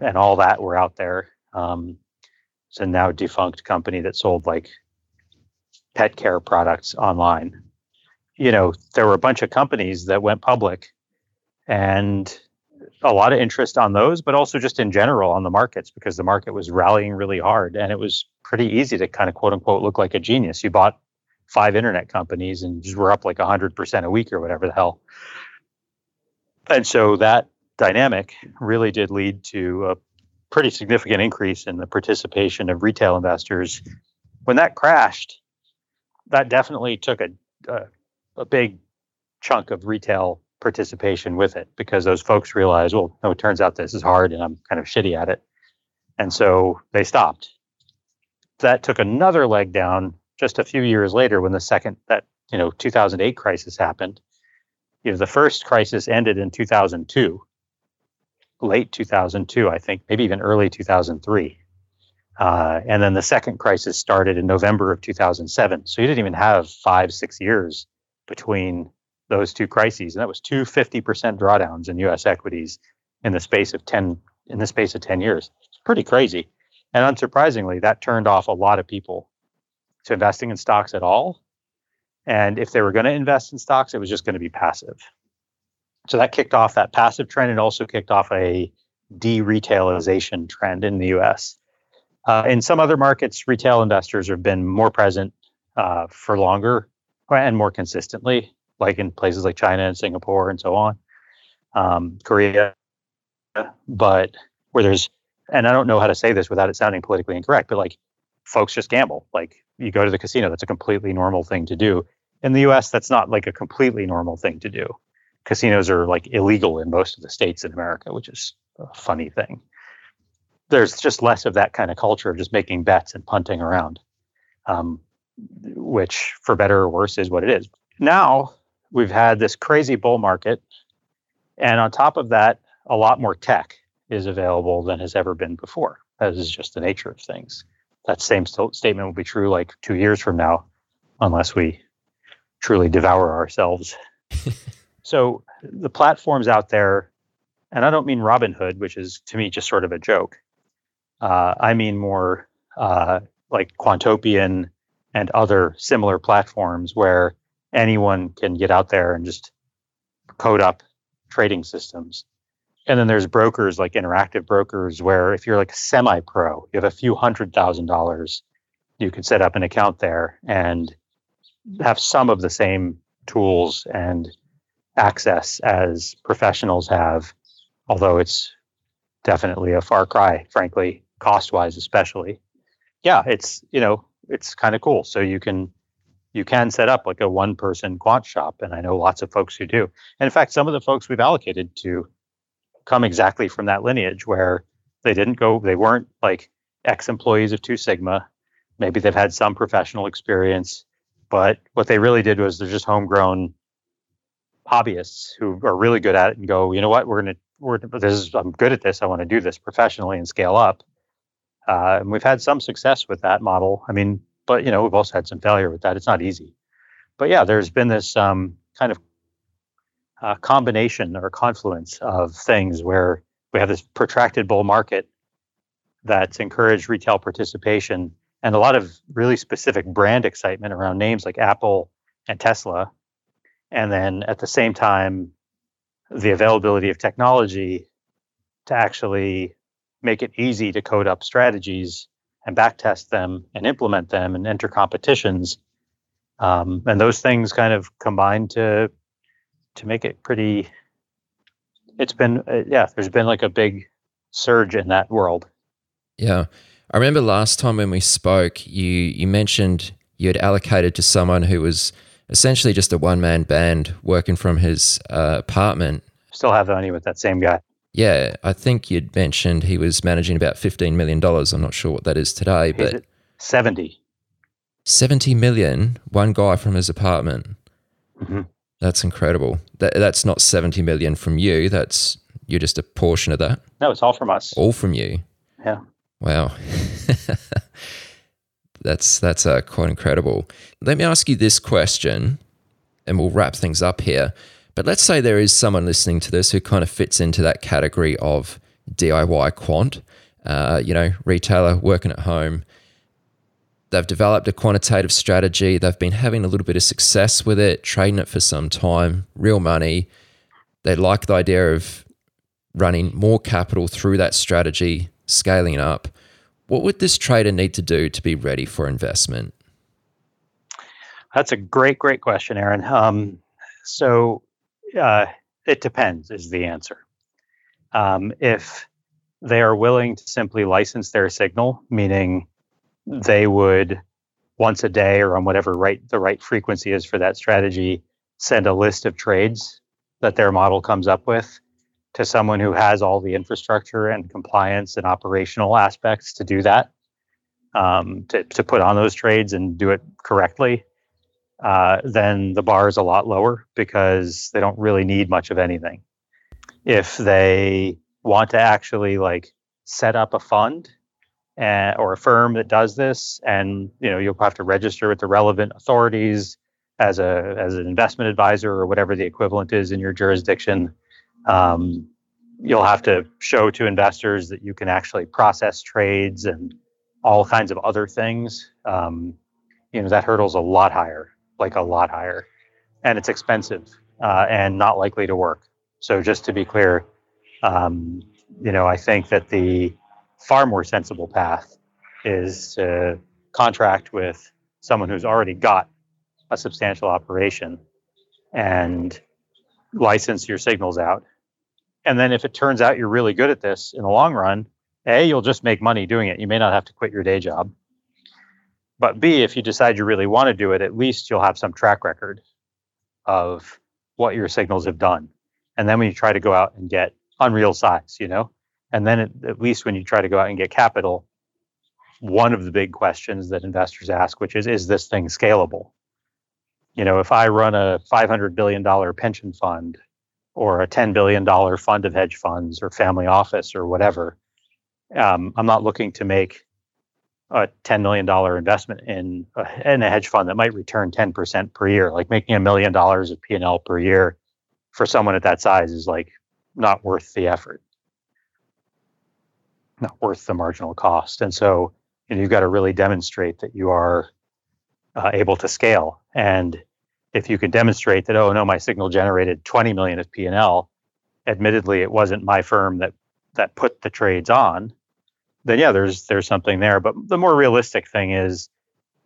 and all that were out there um, it's a now defunct company that sold like pet care products online. You know there were a bunch of companies that went public and a lot of interest on those but also just in general on the markets because the market was rallying really hard and it was pretty easy to kind of quote unquote look like a genius. You bought five internet companies and just were up like 100% a week or whatever the hell. And so that dynamic really did lead to a pretty significant increase in the participation of retail investors. When that crashed, that definitely took a, a, a big chunk of retail participation with it because those folks realized, well, no, it turns out this is hard and I'm kind of shitty at it. And so they stopped. That took another leg down just a few years later when the second that you know 2008 crisis happened. You know, the first crisis ended in 2002, late 2002, I think, maybe even early 2003. Uh, and then the second crisis started in November of 2007. So you didn't even have five, six years between those two crises, and that was two 50% drawdowns in U.S. equities in the space of 10 in the space of 10 years. It's pretty crazy, and unsurprisingly, that turned off a lot of people to investing in stocks at all. And if they were going to invest in stocks, it was just going to be passive. So that kicked off that passive trend and also kicked off a de-retailization trend in the U.S. Uh, in some other markets, retail investors have been more present uh, for longer and more consistently like in places like China and Singapore and so on, um, Korea. But where there's, and I don't know how to say this without it sounding politically incorrect, but like folks just gamble. Like you go to the casino, that's a completely normal thing to do. In the US, that's not like a completely normal thing to do. Casinos are like illegal in most of the states in America, which is a funny thing. There's just less of that kind of culture of just making bets and punting around, um, which for better or worse is what it is. Now, we've had this crazy bull market. And on top of that, a lot more tech is available than has ever been before. That is just the nature of things. That same st- statement will be true like two years from now, unless we truly devour ourselves. so the platforms out there, and I don't mean Robinhood, which is to me just sort of a joke. Uh, I mean more uh, like Quantopian and other similar platforms where anyone can get out there and just code up trading systems. And then there's brokers like interactive brokers where if you're like semi pro, you have a few hundred thousand dollars, you could set up an account there and have some of the same tools and access as professionals have, although it's definitely a far cry, frankly, cost wise, especially. Yeah, it's, you know, it's kind of cool. So you can you can set up like a one person quant shop. And I know lots of folks who do. And in fact, some of the folks we've allocated to come exactly from that lineage where they didn't go, they weren't like ex employees of Two Sigma. Maybe they've had some professional experience, but what they really did was they're just homegrown hobbyists who are really good at it and go, you know what, we're to, we're, this is, I'm good at this. I want to do this professionally and scale up. Uh, and we've had some success with that model. I mean, but you know we've also had some failure with that. It's not easy, but yeah, there's been this um, kind of uh, combination or confluence of things where we have this protracted bull market that's encouraged retail participation and a lot of really specific brand excitement around names like Apple and Tesla. And then at the same time, the availability of technology to actually make it easy to code up strategies and backtest them and implement them and enter competitions. Um, and those things kind of combine to to make it pretty. It's been uh, yeah. There's been like a big surge in that world. Yeah, I remember last time when we spoke, you you mentioned you had allocated to someone who was essentially just a one man band working from his uh, apartment. Still have money with that same guy. Yeah, I think you'd mentioned he was managing about $15 million. I'm not sure what that is today, but 70. 70 million, one guy from his apartment. Mm-hmm. That's incredible. That, that's not 70 million from you. That's you're just a portion of that. No, it's all from us. All from you. Yeah. Wow. that's that's uh, quite incredible. Let me ask you this question, and we'll wrap things up here. But let's say there is someone listening to this who kind of fits into that category of DIY quant, uh, you know, retailer working at home. They've developed a quantitative strategy. They've been having a little bit of success with it, trading it for some time, real money. They like the idea of running more capital through that strategy, scaling up. What would this trader need to do to be ready for investment? That's a great, great question, Aaron. Um, so uh, it depends, is the answer. Um, if they are willing to simply license their signal, meaning they would once a day or on whatever right the right frequency is for that strategy, send a list of trades that their model comes up with to someone who has all the infrastructure and compliance and operational aspects to do that, um, to, to put on those trades and do it correctly, uh, then the bar is a lot lower because they don't really need much of anything. If they want to actually like set up a fund and, or a firm that does this, and you know you'll have to register with the relevant authorities as a as an investment advisor or whatever the equivalent is in your jurisdiction. Um, you'll have to show to investors that you can actually process trades and all kinds of other things. Um, you know that hurdle's a lot higher, like a lot higher, and it's expensive uh, and not likely to work. So just to be clear, um, you know, I think that the far more sensible path is to contract with someone who's already got a substantial operation and license your signals out. And then if it turns out you're really good at this in the long run, A, you'll just make money doing it. You may not have to quit your day job. But B, if you decide you really want to do it, at least you'll have some track record of what your signals have done. And then when you try to go out and get unreal size, you know, and then at, at least when you try to go out and get capital, one of the big questions that investors ask, which is, is this thing scalable? You know, if I run a $500 billion pension fund or a $10 billion fund of hedge funds or family office or whatever, um, I'm not looking to make a $10 million investment in a, in a hedge fund that might return 10% per year. Like making a million dollars of P&L per year for someone at that size is like not worth the effort not worth the marginal cost. And so you know, you've got to really demonstrate that you are uh, able to scale. And if you can demonstrate that, oh no, my signal generated 20 million of P&L, admittedly it wasn't my firm that that put the trades on, then yeah, there's there's something there. But the more realistic thing is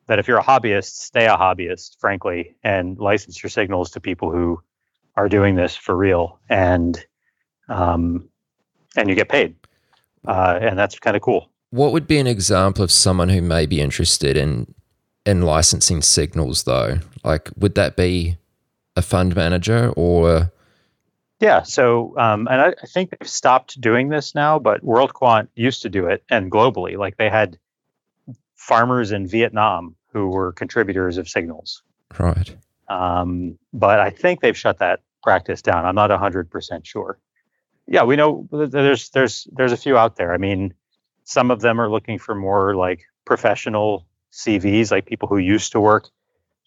that if you're a hobbyist, stay a hobbyist, frankly, and license your signals to people who are doing this for real, and um, and you get paid uh, and that's kind of cool. What would be an example of someone who may be interested in in licensing signals, though? Like, would that be a fund manager or? Yeah. So, um, and I, I, think they've stopped doing this now, but WorldQuant used to do it, and globally, like they had farmers in Vietnam who were contributors of signals. Right. Um, but I think they've shut that practice down. I'm not 100% sure yeah, we know there's there's there's a few out there. I mean, some of them are looking for more like professional CVs, like people who used to work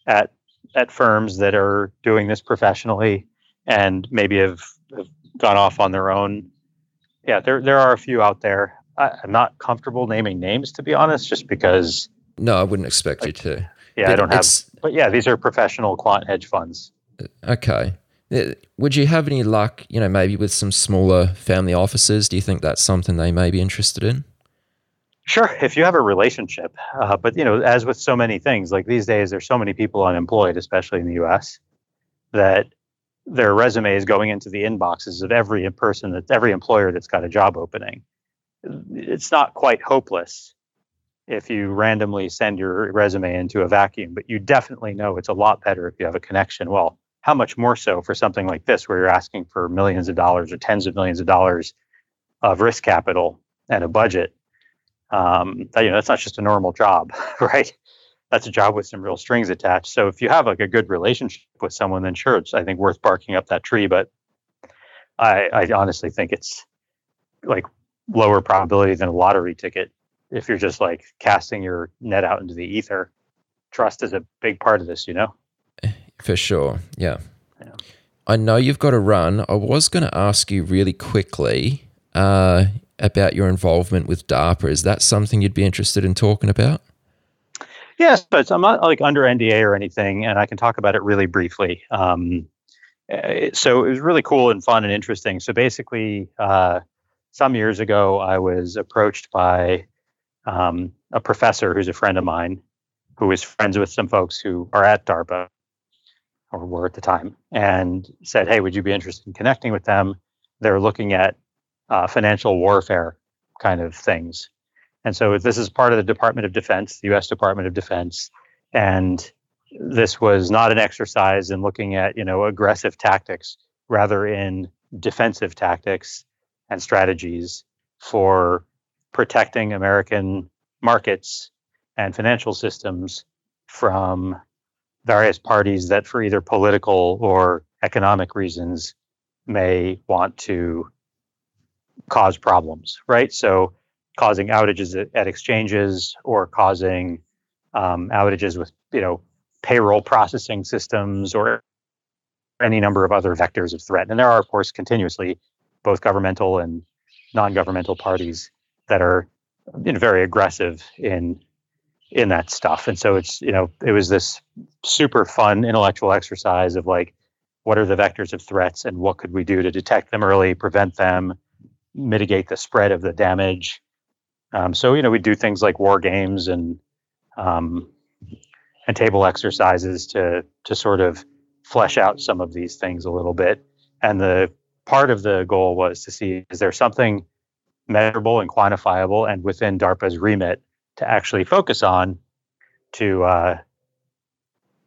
at at firms that are doing this professionally and maybe have, have gone off on their own. Yeah, there there are a few out there. I, am not comfortable naming names to be honest, just because. No, I wouldn't expect like, you to. Yeah, but I don't have. But yeah, these are professional quant hedge funds. Uh, okay. Uh, would you have any luck, you know, maybe with some smaller family offices? Do you think that's something they may be interested in? Sure, if you have a relationship. Uh, but, you know, as with so many things, like these days, there's so many people unemployed, especially in the US, that their resume is going into the inboxes of every person, that every employer that's got a job opening. It's not quite hopeless if you randomly send your resume into a vacuum, but you definitely know it's a lot better if you have a connection. Well, how much more so for something like this where you're asking for millions of dollars or tens of millions of dollars of risk capital and a budget um, that, you know that's not just a normal job right that's a job with some real strings attached so if you have like a good relationship with someone then sure it's i think worth barking up that tree but i i honestly think it's like lower probability than a lottery ticket if you're just like casting your net out into the ether trust is a big part of this you know for sure. Yeah. yeah. I know you've got to run. I was going to ask you really quickly uh, about your involvement with DARPA. Is that something you'd be interested in talking about? Yes, but I'm not like under NDA or anything, and I can talk about it really briefly. Um, eh, so it was really cool and fun and interesting. So basically, uh, some years ago, I was approached by um, a professor who's a friend of mine, who is friends with some folks who are at DARPA, or were at the time, and said, "Hey, would you be interested in connecting with them? They're looking at uh, financial warfare kind of things. And so this is part of the Department of Defense, the US Department of Defense. And this was not an exercise in looking at, you know, aggressive tactics, rather in defensive tactics and strategies for protecting American markets and financial systems from various parties that, for either political or economic reasons, may want to cause problems, right? So, causing outages at, exchanges or causing um, outages with, you know, payroll processing systems or any number of other vectors of threat. And there are, of course, continuously both governmental and non-governmental parties that are you know, very aggressive in in that stuff. And so it's you know it was this super fun intellectual exercise of like what are the vectors of threats and what could we do to detect them early, prevent them, mitigate the spread of the damage. Um, so you know we do things like war games and um, and table exercises to to sort of flesh out some of these things a little bit. And the part of the goal was to see is there something measurable and quantifiable and within DARPA's remit to actually focus on to uh,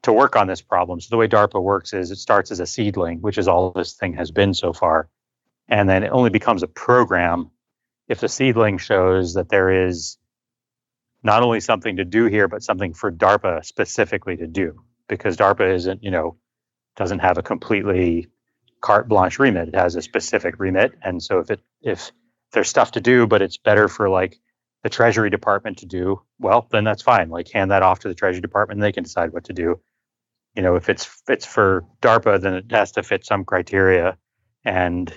to work on this problem. So the way DARPA works is it starts as a seedling, which is all this thing has been so far, and then it only becomes a program if the seedling shows that there is not only something to do here, but something for DARPA specifically to do, because DARPA isn't, you know, doesn't have a completely carte blanche remit. It has a specific remit, and so if it if there's stuff to do, but it's better for like the Treasury Department to do, well, then that's fine. Like hand that off to the Treasury Department, and they can decide what to do. You know, if it's it's for DARPA, then it has to fit some criteria, and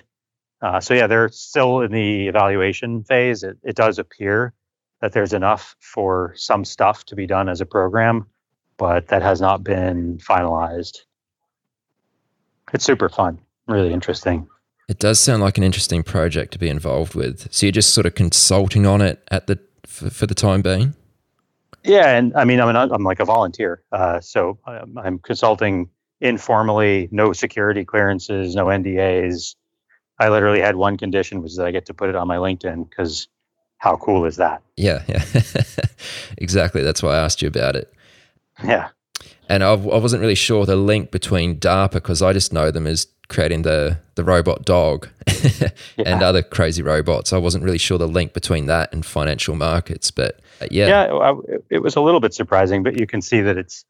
uh, so yeah, they're still in the evaluation phase. It, it does appear that there's enough for some stuff to be done as a program, but that has not been finalized. It's super fun, really interesting. It does sound like an interesting project to be involved with. So you're just sort of consulting on it at the for, for the time being. Yeah, and I mean, I'm an, I'm like a volunteer, uh, so I'm, I'm consulting informally, no security clearances, no NDAs. I literally had one condition, which is that I get to put it on my LinkedIn because how cool is that? Yeah, yeah, exactly. That's why I asked you about it. Yeah, and I, I wasn't really sure the link between DARPA because I just know them as creating the the robot dog yeah. and other crazy robots. I wasn't really sure the link between that and financial markets, but uh, yeah, yeah, it was a little bit surprising, but you can see that it's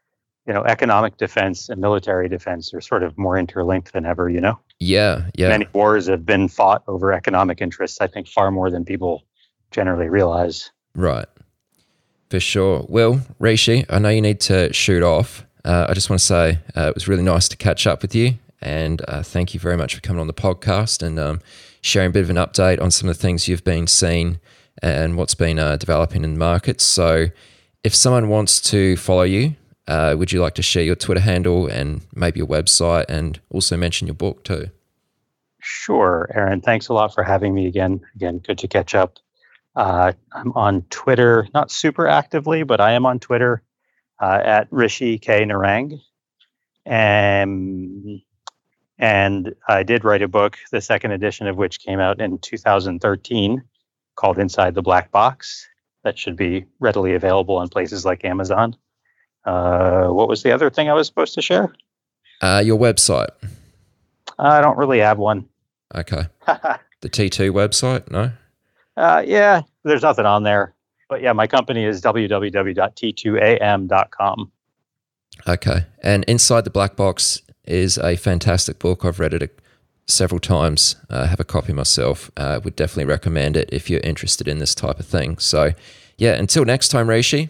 you know economic defense and military defense are sort of more interlinked than ever. You know, yeah, yeah. Many wars have been fought over economic interests. I think far more than people generally realize. Right. For sure. Well, Rishi, I know you need to shoot off. Uh, I just want to say uh, it was really nice to catch up with you. And uh, thank you very much for coming on the podcast and um, sharing a bit of an update on some of the things you've been seeing and what's been uh, developing in the markets. So, if someone wants to follow you, uh, would you like to share your Twitter handle and maybe your website and also mention your book too? Sure, Aaron. Thanks a lot for having me again. Again, good to catch up. Uh, I'm on Twitter, not super actively, but I am on Twitter uh, at Rishi K Narang. And and I did write a book, the second edition of which came out in 2013, called Inside the Black Box. That should be readily available on places like Amazon. Uh, what was the other thing I was supposed to share? Uh, your website. I don't really have one. Okay. the T2 website? No? Uh, yeah, there's nothing on there. But yeah, my company is www.t2am.com. Okay. And Inside the Black Box is a fantastic book. I've read it a, several times. I uh, have a copy myself. Uh, would definitely recommend it if you're interested in this type of thing. So, yeah, until next time, Rishi,